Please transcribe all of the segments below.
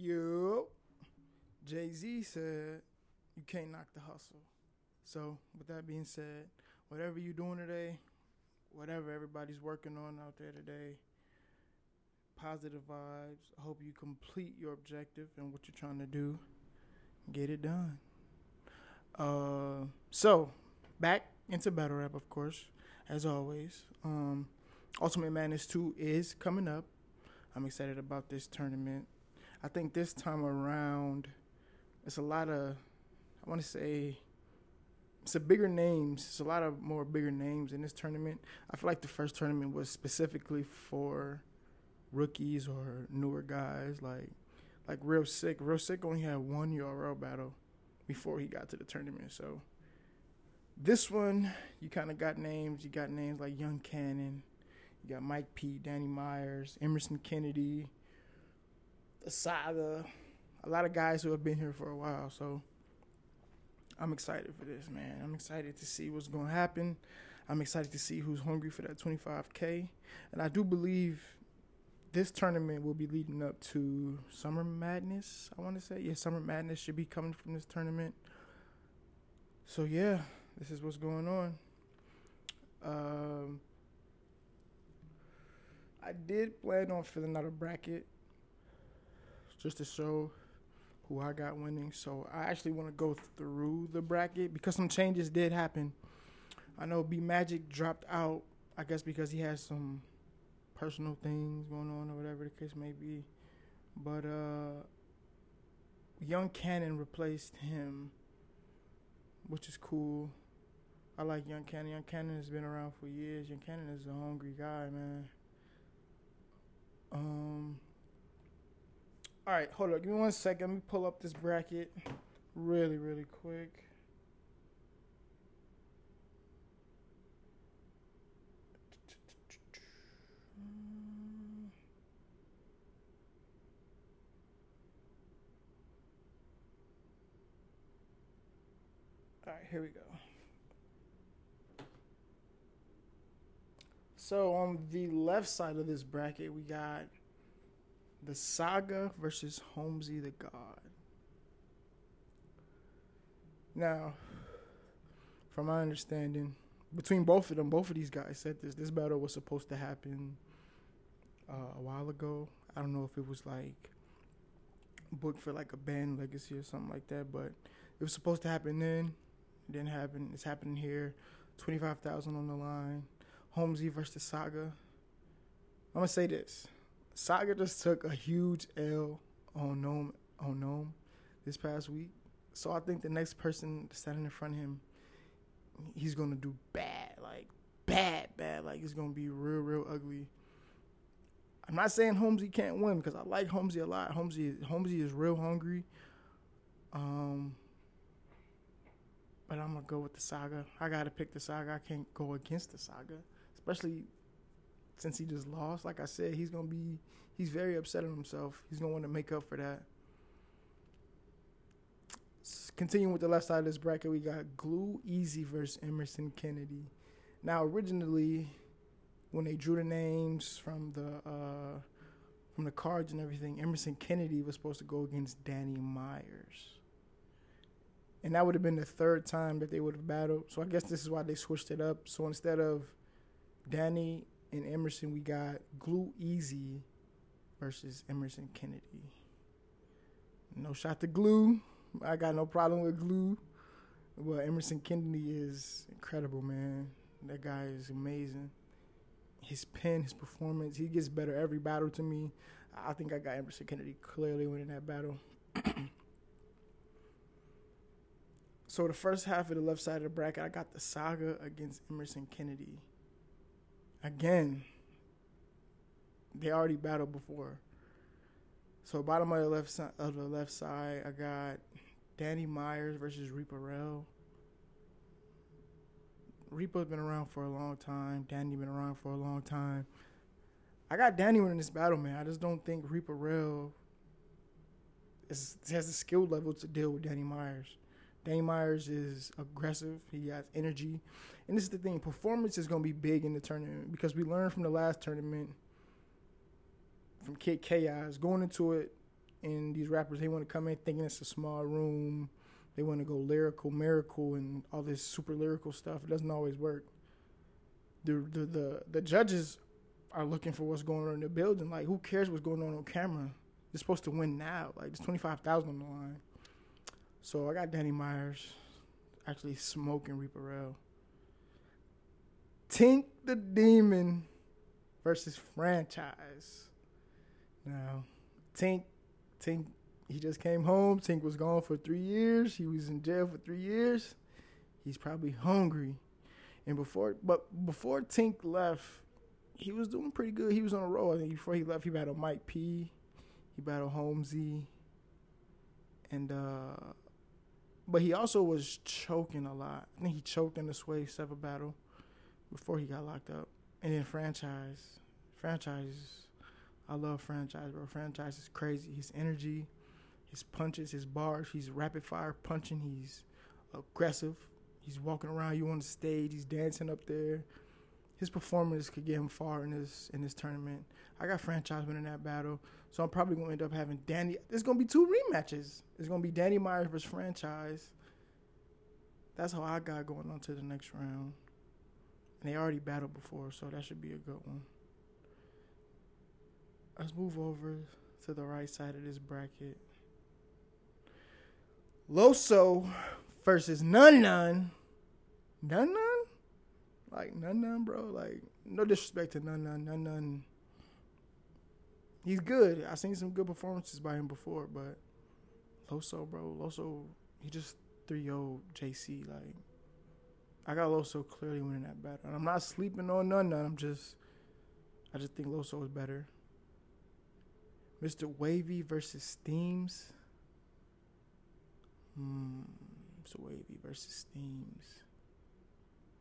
Yo, Jay Z said you can't knock the hustle. So, with that being said, whatever you're doing today, whatever everybody's working on out there today, positive vibes. I hope you complete your objective and what you're trying to do. Get it done. Uh, so back into battle rap, of course, as always. Um, Ultimate Madness 2 is coming up. I'm excited about this tournament. I think this time around, it's a lot of, I want to say, it's a bigger names. It's a lot of more bigger names in this tournament. I feel like the first tournament was specifically for rookies or newer guys, like like real sick. Real sick only had one URL battle before he got to the tournament. So this one, you kind of got names. You got names like Young Cannon. You got Mike P, Danny Myers, Emerson Kennedy, the Saga. A lot of guys who have been here for a while. So I'm excited for this, man. I'm excited to see what's going to happen. I'm excited to see who's hungry for that 25K. And I do believe this tournament will be leading up to Summer Madness. I want to say, yeah, Summer Madness should be coming from this tournament. So yeah, this is what's going on. Um, I did plan on filling out a bracket just to show who I got winning. So I actually want to go through the bracket because some changes did happen. I know B Magic dropped out, I guess because he has some personal things going on or whatever the case may be. But uh Young Cannon replaced him, which is cool. I like Young Cannon. Young Cannon has been around for years. Young Cannon is a hungry guy, man. Um all right, hold up. Give me one second. Let me pull up this bracket really, really quick. All right, here we go. So on the left side of this bracket, we got the Saga versus Holmesy the God. Now, from my understanding, between both of them, both of these guys said this. This battle was supposed to happen uh, a while ago. I don't know if it was like booked for like a band legacy or something like that, but it was supposed to happen then. It didn't happen. It's happening here. Twenty five thousand on the line. Holmesy versus Saga. I'm gonna say this. Saga just took a huge L on NOME on NOME this past week. So I think the next person standing in front of him, he's gonna do bad, like bad, bad. Like it's gonna be real, real ugly. I'm not saying Holmesy can't win because I like Holmesy a lot. Holmesy, Holmesy is real hungry. Um, but I'm gonna go with the Saga. I gotta pick the Saga. I can't go against the Saga, especially since he just lost, like I said, he's gonna be he's very upset at himself. He's gonna want to make up for that. Continuing with the left side of this bracket, we got Glue Easy versus Emerson Kennedy. Now, originally, when they drew the names from the uh, from the cards and everything, Emerson Kennedy was supposed to go against Danny Myers, and that would have been the third time that they would have battled. So I guess this is why they switched it up. So instead of Danny in Emerson, we got Glue Easy versus Emerson Kennedy. No shot to Glue. I got no problem with Glue. Well, Emerson Kennedy is incredible, man. That guy is amazing. His pen, his performance, he gets better every battle to me. I think I got Emerson Kennedy clearly winning that battle. so the first half of the left side of the bracket, I got the saga against Emerson Kennedy again, they already battled before. So bottom of the left of the left side, I got Danny Myers versus Reaper Rel. Reaper's been around for a long time. Danny been around for a long time. I got Danny winning this battle, man. I just don't think Reaper Rel is, has the skill level to deal with Danny Myers. Danny Myers is aggressive. He has energy. And this is the thing performance is going to be big in the tournament because we learned from the last tournament from Kid Chaos going into it, and these rappers they want to come in thinking it's a small room. They want to go lyrical, miracle, and all this super lyrical stuff. It doesn't always work. The the the, the judges are looking for what's going on in the building. Like, who cares what's going on on camera? You're supposed to win now. Like, there's twenty five thousand on the line. So I got Danny Myers actually smoking Reaper Rel. Tink the Demon versus franchise. Now, Tink, Tink, he just came home. Tink was gone for three years. He was in jail for three years. He's probably hungry. And before, but before Tink left, he was doing pretty good. He was on a roll. I think before he left, he battled Mike P. He battled Holmesy. And uh but he also was choking a lot. I think he choked in the Sway Sever battle before he got locked up. And then franchise. Franchise I love franchise, bro. Franchise is crazy. His energy, his punches, his bars, he's rapid fire punching, he's aggressive. He's walking around you on the stage, he's dancing up there his performance could get him far in this in this tournament. I got franchise winning that battle, so I'm probably gonna end up having Danny. There's gonna be two rematches. It's gonna be Danny Myers versus franchise. That's how I got going on to the next round. And they already battled before, so that should be a good one. Let's move over to the right side of this bracket. Loso versus None None. None None? Like none none, bro. Like no disrespect to none none none none. He's good. I seen some good performances by him before, but Loso, bro, Loso, he just 3-0 JC. Like I got Loso clearly winning that battle, and I'm not sleeping on none none. I'm just, I just think Loso is better. Mr. Wavy versus Steams. Hmm, Mr. Wavy versus Steams.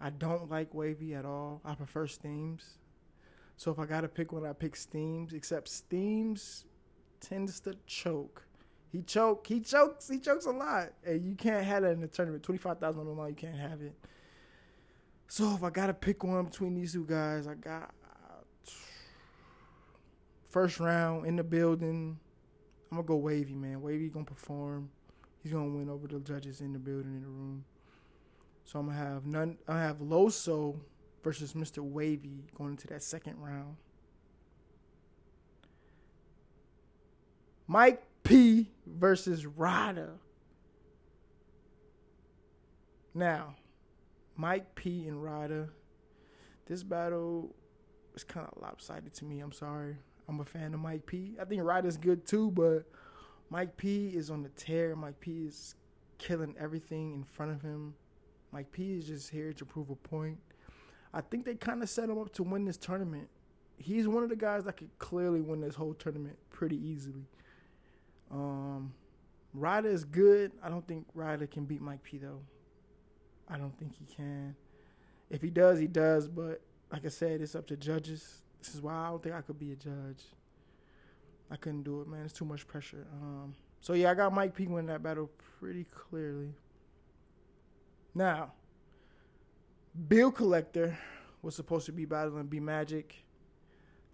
I don't like wavy at all. I prefer steams. So if I gotta pick one, I pick steams. Except steams tends to choke. He choke. He chokes. He chokes a lot, and you can't have that in the tournament. Twenty five thousand on the line, you can't have it. So if I gotta pick one between these two guys, I got uh, first round in the building. I'm gonna go wavy, man. Wavy gonna perform. He's gonna win over the judges in the building in the room. So I'm gonna have none. I have Loso versus Mr. Wavy going into that second round. Mike P versus Rada. Now, Mike P and Rada. This battle is kind of lopsided to me. I'm sorry. I'm a fan of Mike P. I think Rada's good too, but Mike P is on the tear. Mike P is killing everything in front of him. Mike P is just here to prove a point. I think they kind of set him up to win this tournament. He's one of the guys that could clearly win this whole tournament pretty easily. Um, Ryder is good. I don't think Ryder can beat Mike P though. I don't think he can. If he does, he does. But like I said, it's up to judges. This is why I don't think I could be a judge. I couldn't do it, man. It's too much pressure. Um, so yeah, I got Mike P winning that battle pretty clearly. Now, Bill Collector was supposed to be battling B Magic.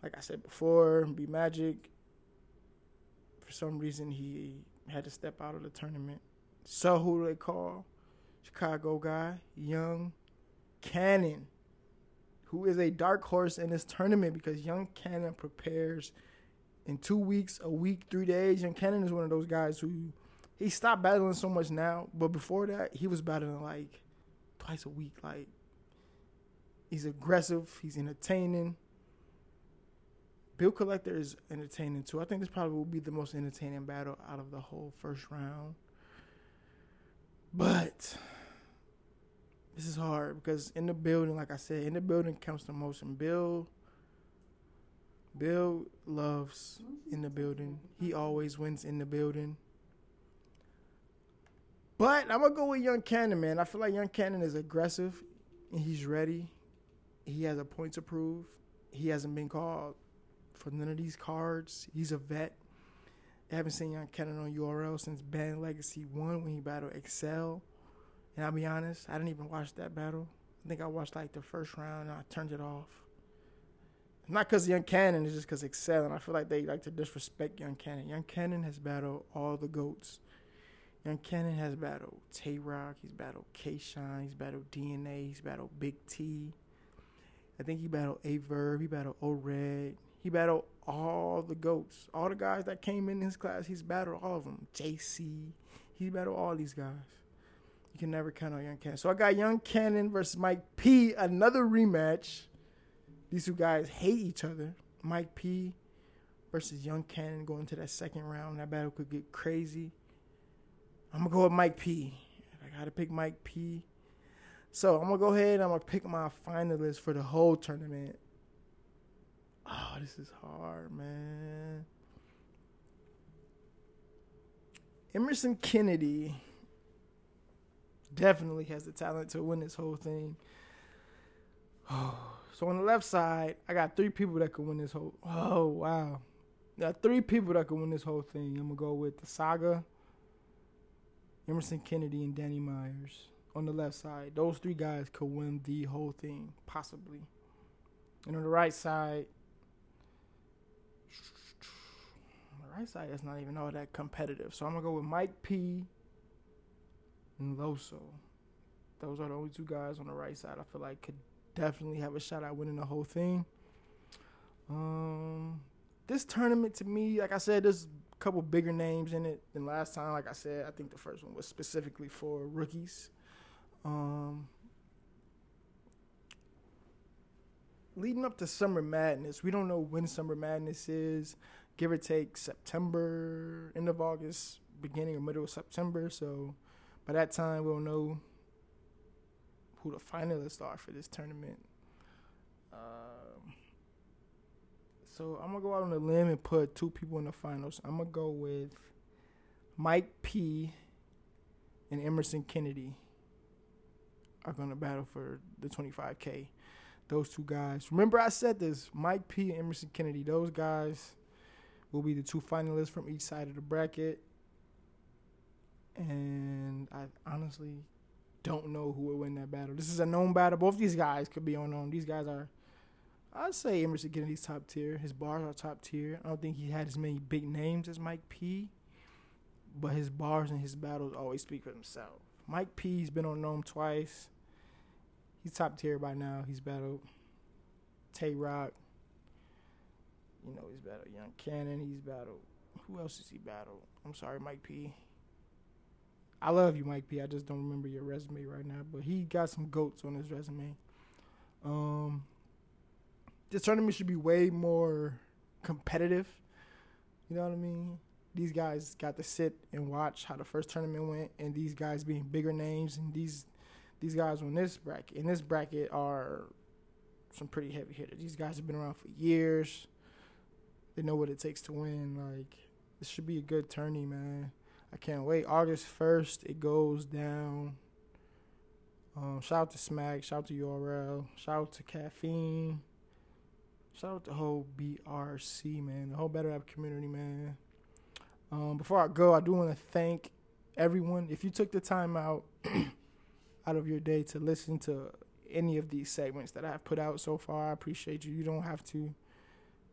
Like I said before, B Magic, for some reason, he had to step out of the tournament. So, who do they call? Chicago guy, Young Cannon, who is a dark horse in this tournament because Young Cannon prepares in two weeks, a week, three days. Young Cannon is one of those guys who he stopped battling so much now, but before that, he was battling like twice a week. Like he's aggressive, he's entertaining. Bill Collector is entertaining too. I think this probably will be the most entertaining battle out of the whole first round. But this is hard because in the building, like I said, in the building comes the. And Bill, Bill loves in the building. He always wins in the building. But I'm gonna go with Young Cannon, man. I feel like Young Cannon is aggressive and he's ready. He has a point to prove. He hasn't been called for none of these cards. He's a vet. I haven't seen Young Cannon on URL since Band Legacy 1 when he battled Excel. And I'll be honest, I didn't even watch that battle. I think I watched like the first round and I turned it off. Not because Young Cannon, it's just because Excel, and I feel like they like to disrespect Young Cannon. Young Cannon has battled all the goats. Young Cannon has battled Tay Roc, he's battled K Shine, he's battled DNA, he's battled Big T. I think he battled Aye Verb, he battled O Red, he battled all the goats. All the guys that came in his class, he's battled all of them. JC, he battled all these guys. You can never count on Young Cannon. So I got Young Cannon versus Mike P, another rematch. These two guys hate each other. Mike P versus Young Cannon going to that second round. That battle could get crazy. I'm gonna go with Mike P. I gotta pick Mike P. So I'm gonna go ahead. And I'm gonna pick my finalists for the whole tournament. Oh, this is hard, man. Emerson Kennedy definitely has the talent to win this whole thing. Oh. So on the left side, I got three people that could win this whole. Oh wow, got three people that could win this whole thing. I'm gonna go with the Saga, Emerson Kennedy, and Danny Myers. On the left side, those three guys could win the whole thing possibly. And on the right side, on the right side, it's not even all that competitive. So I'm gonna go with Mike P. and Loso. Those are the only two guys on the right side I feel like could definitely have a shot at winning the whole thing. Um, this tournament to me, like I said, a couple bigger names in it than last time. Like I said, I think the first one was specifically for rookies. Um, leading up to Summer Madness, we don't know when Summer Madness is, give or take September, end of August, beginning or middle of September. So by that time, we'll know who the finalists are for this tournament. Um, so I'm gonna go out on a limb and put two people in the finals. I'm gonna go with Mike P. and Emerson Kennedy are gonna battle for the 25k. Those two guys. Remember, I said this: Mike P. and Emerson Kennedy. Those guys will be the two finalists from each side of the bracket. And I honestly don't know who will win that battle. This is a known battle. Both these guys could be unknown. Um, these guys are, I'd say Emerson Kennedy's top tier. His bars are top tier. I don't think he had as many big names as Mike P, but his bars and his battles always speak for themselves. Mike P's been on NOME twice. He's top tier by now. He's battled Tay Roc. You know, he's battled Young Cannon. He's battled. Who else has he battled? I'm sorry, Mike P. I love you, Mike P. I just don't remember your resume right now, but he got some goats on his resume. Um, this tournament should be way more competitive. You know what I mean? These guys got to sit and watch how the first tournament went, and these guys being bigger names, and these these guys on this bracket in this bracket are some pretty heavy hitters. These guys have been around for years. They know what it takes to win. Like this should be a good tourney, man. I can't wait. August 1st, it goes down. Um, shout out to Smack. Shout out to URL. Shout out to Caffeine. Shout out to the whole BRC, man. The whole Battle Rap community, man. Um, before I go, I do want to thank everyone. If you took the time out out of your day to listen to any of these segments that I've put out so far, I appreciate you. You don't have to.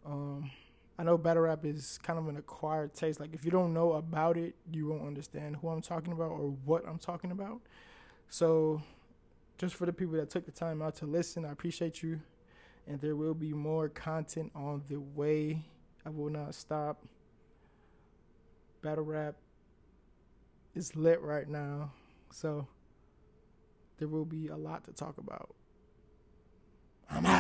Um, I know battle rap is kind of an acquired taste. Like if you don't know about it, you won't understand who I'm talking about or what I'm talking about. So, just for the people that took the time out to listen, I appreciate you and there will be more content on the way. I will not stop. Battle rap is lit right now, so there will be a lot to talk about. I'm out.